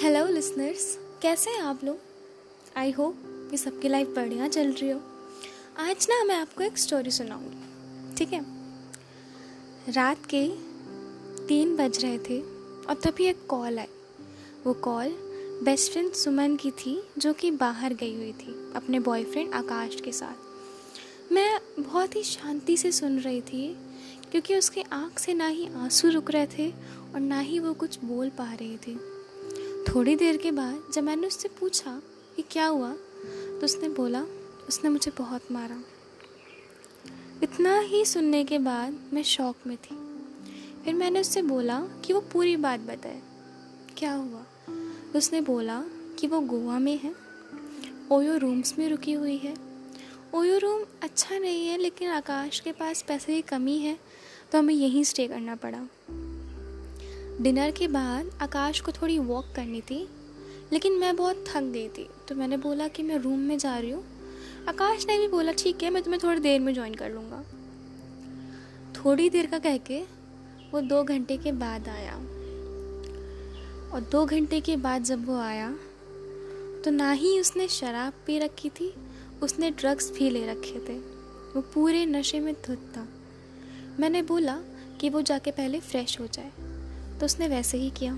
Hello listeners कैसे हैं आप लोग? आई होप कि सबकी लाइफ बढ़िया चल रही हो। आज ना मैं आपको एक स्टोरी सुनाऊँगी, ठीक है? रात के तीन बज रहे थे, और तभी एक कॉल आई। वो कॉल बेस्ट फ्रेंड सुमन की थी, जो कि बाहर गई हुई थी, अपने बॉयफ्रेंड आकाश के साथ। मैं बहुत ही शांति से सुन रही थी, क्योंकि उसके आँख से ना ही आँसू रुक रहे थे, और ना ही वो कुछ बोल पा रही थी। थोड़ी देर के बाद जब मैंने उससे पूछा कि क्या हुआ तो उसने बोला, उसने मुझे बहुत मारा। इतना ही सुनने के बाद मैं शौक में थी। फिर मैंने उससे बोला कि वो पूरी बात बताए। क्या हुआ? उसने बोला कि वो गोवा में है, ओयो रूम्स में रुकी हुई है। ओयो रूम अच्छा नहीं है, लेकिन आकाश के पास पैसे की कमी है तो हमें यहीं स्टे करना पड़ा। डिनर के बाद आकाश को थोड़ी वॉक करनी थी, लेकिन मैं बहुत थक गई थी तो मैंने बोला कि मैं रूम में जा रही हूँ। आकाश ने भी बोला, ठीक है, मैं तुम्हें थोड़ी देर में ज्वाइन कर लूँगा। थोड़ी देर का कह के वो दो घंटे के बाद आया। और दो घंटे के बाद जब वो आया तो ना ही उसने शराब पी रखी थी, उसने ड्रग्स भी ले रखे थे। वो पूरे नशे में धुत था। मैंने बोला कि वो जाके पहले फ्रेश हो जाए। तो उसने वैसे ही किया।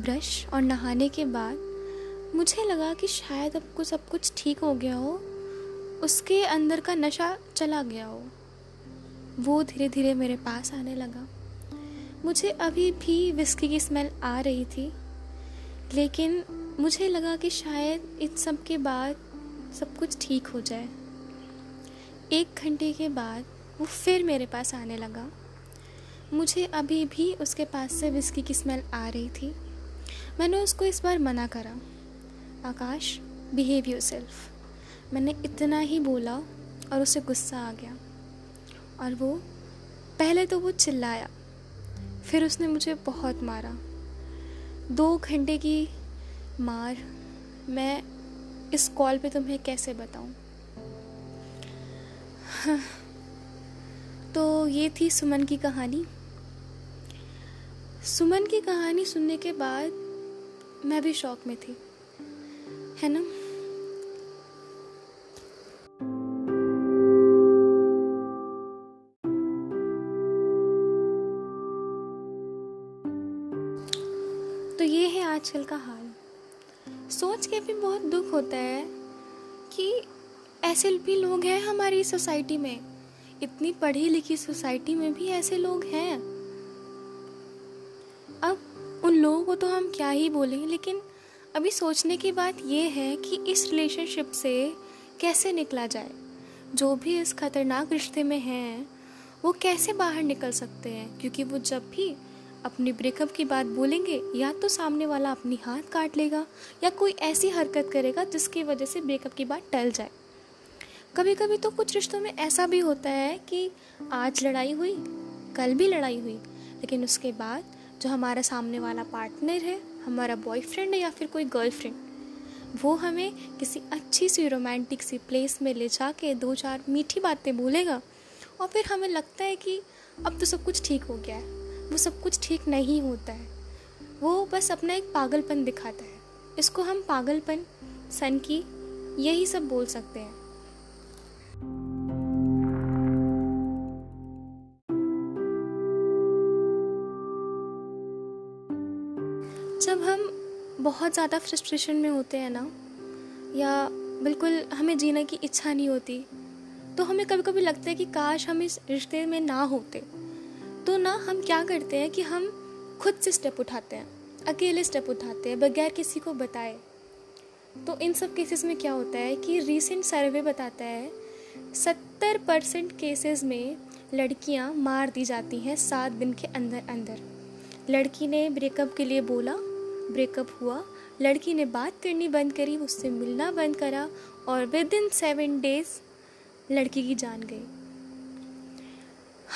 ब्रश और नहाने के बाद मुझे लगा कि शायद अब कुछ सब कुछ ठीक हो गया हो। उसके अंदर का नशा चला गया हो। वो धीरे धीरे मेरे पास आने लगा। मुझे अभी भी विस्की की स्मेल आ रही थी, लेकिन मुझे लगा कि शायद इन सब के बाद सब कुछ ठीक हो जाए। एक घंटे के बाद वो फिर मेरे पास आने लगा। मुझे अभी भी उसके पास से विस्की की स्मेल आ रही थी। मैंने उसको इस बार मना करा। आकाश बिहेव योर सेल्फ मैंने इतना ही बोला और उसे गुस्सा आ गया। और वो, पहले तो वो चिल्लाया। फिर उसने मुझे बहुत मारा। दो घंटे की मार मैं इस कॉल पे तुम्हें कैसे बताऊँ? हाँ। तो ये थी सुमन की कहानी। सुमन की कहानी सुनने के बाद मैं भी शौक में थी। है ना? तो ये है आजकल का हाल। सोच के भी बहुत दुख होता है कि ऐसे भी लोग हैं हमारी सोसाइटी में। इतनी पढ़ी लिखी सोसाइटी में भी ऐसे लोग हैं। अब उन लोगों को तो हम क्या ही बोलें, लेकिन अभी सोचने की बात यह है कि इस रिलेशनशिप से कैसे निकला जाए? जो भी इस खतरनाक रिश्ते में हैं, वो कैसे बाहर निकल सकते हैं? क्योंकि वो जब भी अपनी ब्रेकअप की बात बोलेंगे, या तो सामने वाला अपनी हाथ काट लेगा, या कोई ऐसी हरकत करेगा जिसकी वजह से ब्रेकअप की बात टल जाए। कभी कभी तो कुछ रिश्तों में ऐसा भी होता है कि आज लड़ाई हुई, कल भी लड़ाई हुई, लेकिन उसके बाद जो हमारा सामने वाला पार्टनर है, हमारा बॉयफ्रेंड है या फिर कोई गर्लफ्रेंड वो हमें किसी अच्छी सी रोमांटिक सी प्लेस में ले जा के दो चार मीठी बातें बोलेगा और फिर हमें लगता है कि अब तो सब कुछ ठीक हो गया है, वो सब कुछ ठीक नहीं होता है। वो बस अपना एक पागलपन दिखाता है। इसको हम पागलपन, सन की, यही सब बोल सकते हैं। बहुत ज़्यादा फ्रस्ट्रेशन में होते हैं ना, या बिल्कुल हमें जीने की इच्छा नहीं होती तो हमें कभी कभी लगता है कि काश हम इस रिश्ते में ना होते। तो ना हम क्या करते हैं कि हम खुद से स्टेप उठाते हैं, अकेले स्टेप उठाते हैं, बगैर किसी को बताए। तो इन सब केसेस में क्या होता है कि रीसेंट सर्वे बताता है, सत्तर परसेंट केसेस में लड़कियाँ मार दी जाती हैं सात दिन के अंदर अंदर लड़की ने ब्रेकअप के लिए बोला ब्रेकअप हुआ। लड़की ने बात करनी बंद करी, उससे मिलना बंद करा और विद इन सेवन डेज़ लड़की की जान गई।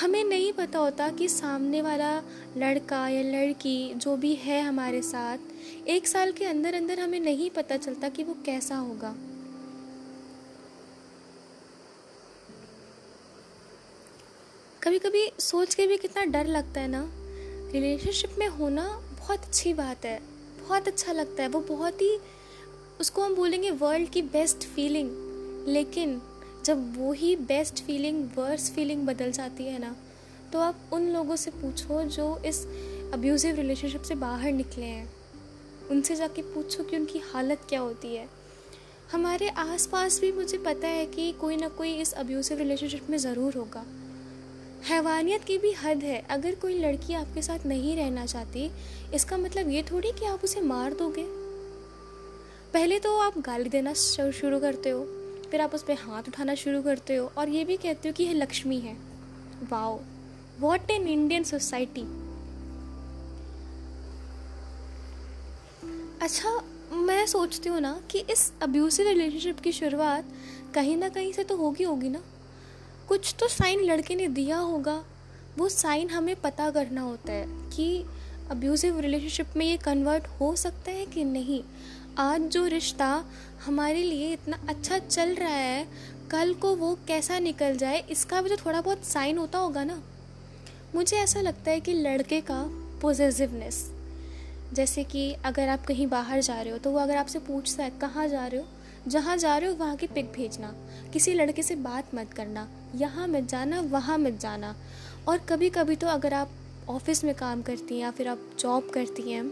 हमें नहीं पता होता कि सामने वाला लड़का या लड़की जो भी है हमारे साथ, एक साल के अंदर अंदर हमें नहीं पता चलता कि वो कैसा होगा। कभी कभी सोच के भी कितना डर लगता है ना? रिलेशनशिप में होना बहुत अच्छी बात है। बहुत अच्छा लगता है। वो बहुत ही, उसको हम बोलेंगे वर्ल्ड की बेस्ट फीलिंग लेकिन जब वो ही बेस्ट फीलिंग वर्स फीलिंग बदल जाती है ना तो आप उन लोगों से पूछो जो इस अब्यूज़िव रिलेशनशिप से बाहर निकले हैं। उनसे जाके पूछो कि उनकी हालत क्या होती है। हमारे आसपास भी मुझे पता है कि कोई ना कोई इस अब्यूसिव रिलेशनशिप में ज़रूर होगा। हैवानियत की भी हद है। अगर कोई लड़की आपके साथ नहीं रहना चाहती, इसका मतलब ये थोड़ी कि आप उसे मार दोगे। पहले तो आप गाली देना शुरू करते हो, फिर आप उस पर हाथ उठाना शुरू करते हो और ये भी कहते हो कि यह लक्ष्मी है। Wow what an Indian society अच्छा मैं सोचती हूँ ना कि इस अब्यूसिव रिलेशनशिप की शुरुआत कहीं ना कहीं से तो होगी होगी ना। कुछ तो साइन लड़के ने दिया होगा। वो साइन हमें पता करना होता है कि अब्यूज़िव रिलेशनशिप में ये कन्वर्ट हो सकता है कि नहीं। आज जो रिश्ता हमारे लिए इतना अच्छा चल रहा है, कल को वो कैसा निकल जाए, इसका भी तो थोड़ा बहुत साइन होता होगा ना। मुझे ऐसा लगता है कि लड़के का पॉजिटिवनेस जैसे कि अगर आप कहीं बाहर जा रहे हो तो वो अगर आपसे पूछता है, कहाँ जा रहे हो? जहाँ जा रहे हो, वहाँ की पिक भेजना। किसी लड़के से बात मत करना। यहाँ मत जाना, वहाँ मत जाना। और कभी कभी तो अगर आप ऑफ़िस में काम करती हैं या फिर आप जॉब करती हैं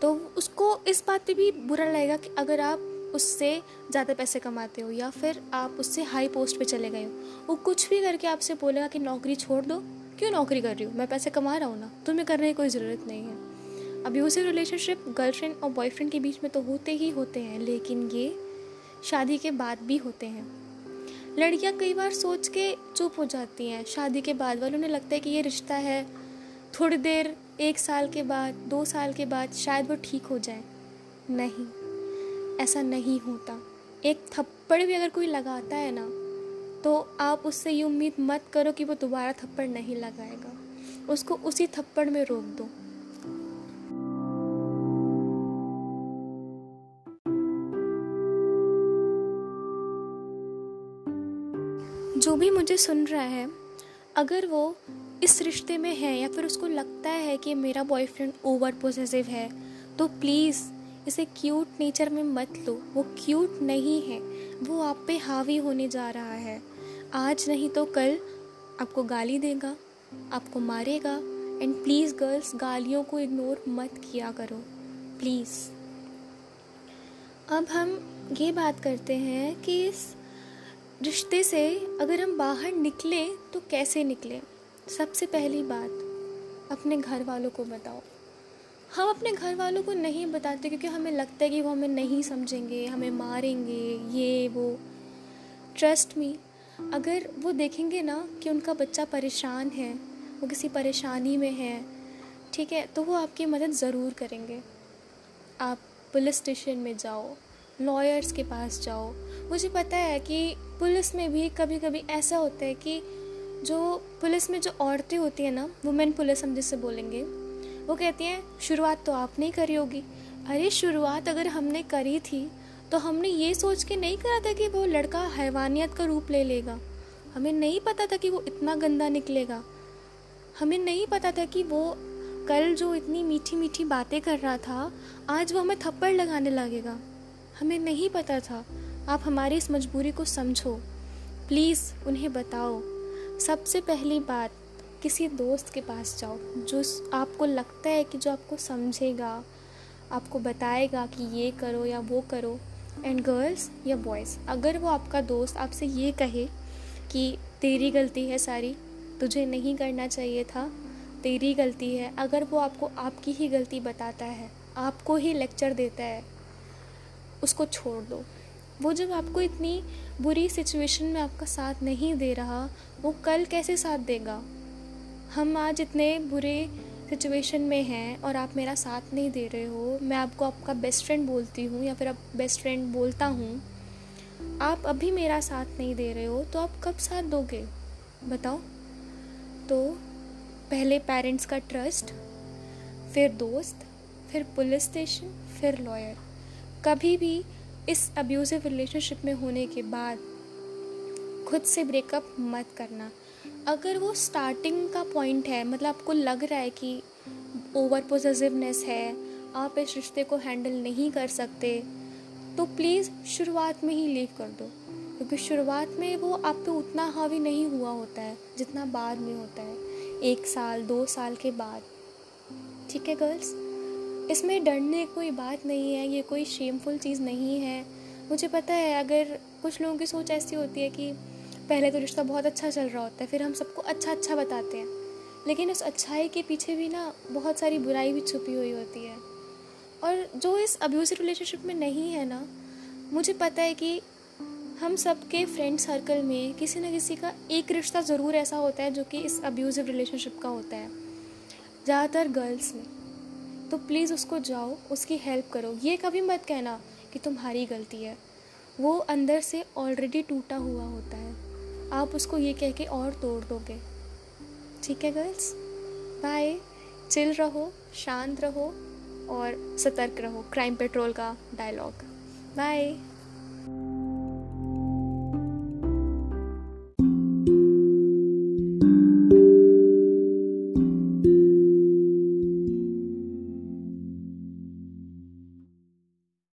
तो उसको इस बात पे भी बुरा लगेगा कि अगर आप उससे ज़्यादा पैसे कमाते हो या फिर आप उससे हाई पोस्ट पे चले गए हो। वो कुछ भी करके आपसे बोलेगा कि नौकरी छोड़ दो। क्यों नौकरी कर रही हूँ? मैं पैसे कमा रहा हूँ ना। तुम्हें करने की कोई ज़रूरत नहीं है। अब्यूसिव रिलेशनशिप गर्लफ्रेंड और बॉयफ्रेंड के बीच में तो होते ही होते हैं, लेकिन ये शादी के बाद भी होते हैं। लड़कियाँ कई बार सोच के चुप हो जाती हैं। शादी के बाद वालों ने लगता है कि ये रिश्ता है। थोड़ी देर, एक साल के बाद, दो साल के बाद शायद वो ठीक हो जाए। नहीं, ऐसा नहीं होता। एक थप्पड़ भी अगर कोई लगाता है ना तो आप उससे ये उम्मीद मत करो कि वो दोबारा थप्पड़ नहीं लगाएगा। उसको उसी थप्पड़ में रोक दो। मुझे सुन रहा है। अगर वो इस रिश्ते में है या फिर उसको लगता है कि मेरा बॉयफ्रेंड ओवर पोजेसिव है तो प्लीज़ इसे क्यूट नेचर में मत लो। वो क्यूट नहीं है। वो आप पे हावी होने जा रहा है। आज नहीं तो कल आपको गाली देगा, आपको मारेगा। एंड प्लीज़ गर्ल्स गालियों को इग्नोर मत किया करो। प्लीज़ अब हम ये बात करते हैं कि इस रिश्ते से अगर हम बाहर निकले तो कैसे निकले? सबसे पहली बात, अपने घर वालों को बताओ। हम अपने घर वालों को नहीं बताते क्योंकि हमें लगता है कि वो हमें नहीं समझेंगे, हमें मारेंगे, ये, वो। ट्रस्ट मी अगर वो देखेंगे ना कि उनका बच्चा परेशान है, वो किसी परेशानी में है, ठीक है तो वो आपकी मदद ज़रूर करेंगे। आप पुलिस स्टेशन में जाओ लॉयर्स के पास जाओ मुझे पता है कि पुलिस में भी कभी कभी ऐसा होता है कि जो पुलिस में जो औरतें होती हैं ना, वुमेन पुलिस हम जिससे बोलेंगे, वो कहती हैं, शुरुआत तो आपने ही करी होगी। अरे, शुरुआत अगर हमने करी थी तो हमने ये सोच के नहीं करा था कि वो लड़का हैवानियत का रूप ले लेगा। हमें नहीं पता था कि वो इतना गंदा निकलेगा। हमें नहीं पता था कि वो कल जो इतनी मीठी मीठी बातें कर रहा था, आज वो हमें थप्पड़ लगाने लगेगा। हमें नहीं पता था। आप हमारी इस मजबूरी को समझो। प्लीज़ उन्हें बताओ। सबसे पहली बात, किसी दोस्त के पास जाओ, जो आपको लगता है कि जो आपको समझेगा, आपको बताएगा कि ये करो या वो करो। एंड गर्ल्स या बॉयज़ अगर वो आपका दोस्त आपसे ये कहे कि तेरी गलती है सारी, तुझे नहीं करना चाहिए था, तेरी गलती है, अगर वो आपको आपकी ही गलती बताता है, आपको ही लेक्चर देता है, उसको छोड़ दो। वो जब आपको इतनी बुरी सिचुएशन में आपका साथ नहीं दे रहा, वो कल कैसे साथ देगा? हम आज इतने बुरे सिचुएशन में हैं और आप मेरा साथ नहीं दे रहे हो, मैं आपको आपका बेस्ट फ्रेंड बोलती हूँ या फिर आप बेस्ट फ्रेंड बोलता हूँ, आप अभी मेरा साथ नहीं दे रहे हो तो आप कब साथ दोगे? बताओ। तो पहले पेरेंट्स का ट्रस्ट फिर दोस्त, फिर पुलिस स्टेशन फिर लॉयर कभी भी इस अब्यूज़िव रिलेशनशिप में होने के बाद खुद से ब्रेकअप मत करना। अगर वो स्टार्टिंग का पॉइंट है मतलब आपको लग रहा है कि ओवर पोजेसिवनेस है, आप इस रिश्ते को हैंडल नहीं कर सकते तो प्लीज़ शुरुआत में ही लीव कर दो। क्योंकि शुरुआत में वो आप पे उतना हावी नहीं हुआ होता है, जितना बाद में होता है। एक साल, दो साल के बाद। ठीक है गर्ल्स इसमें डरने कोई बात नहीं है, ये कोई शेमफुल चीज़ नहीं है। मुझे पता है, अगर कुछ लोगों की सोच ऐसी होती है कि पहले तो रिश्ता बहुत अच्छा चल रहा होता है, फिर हम सबको अच्छा अच्छा बताते हैं। लेकिन उस अच्छाई के पीछे भी ना बहुत सारी बुराई भी छुपी हुई होती है। और जो इस अब्यूसिव रिलेशनशिप में नहीं है ना, मुझे पता है कि हम सब के फ्रेंड सर्कल में किसी न किसी का एक रिश्ता ज़रूर ऐसा होता है जो कि इस अब्यूज़िव रिलेशनशिप का होता है। ज़्यादातर गर्ल्स में। तो प्लीज़ उसको जाओ, उसकी हेल्प करो। ये कभी मत कहना कि तुम्हारी गलती है। वो अंदर से ऑलरेडी टूटा हुआ होता है। आप उसको ये कह के और तोड़ दोगे। ठीक है गर्ल्स बाय चिल रहो, शांत रहो और सतर्क रहो। क्राइम पेट्रोल का डायलॉग बाय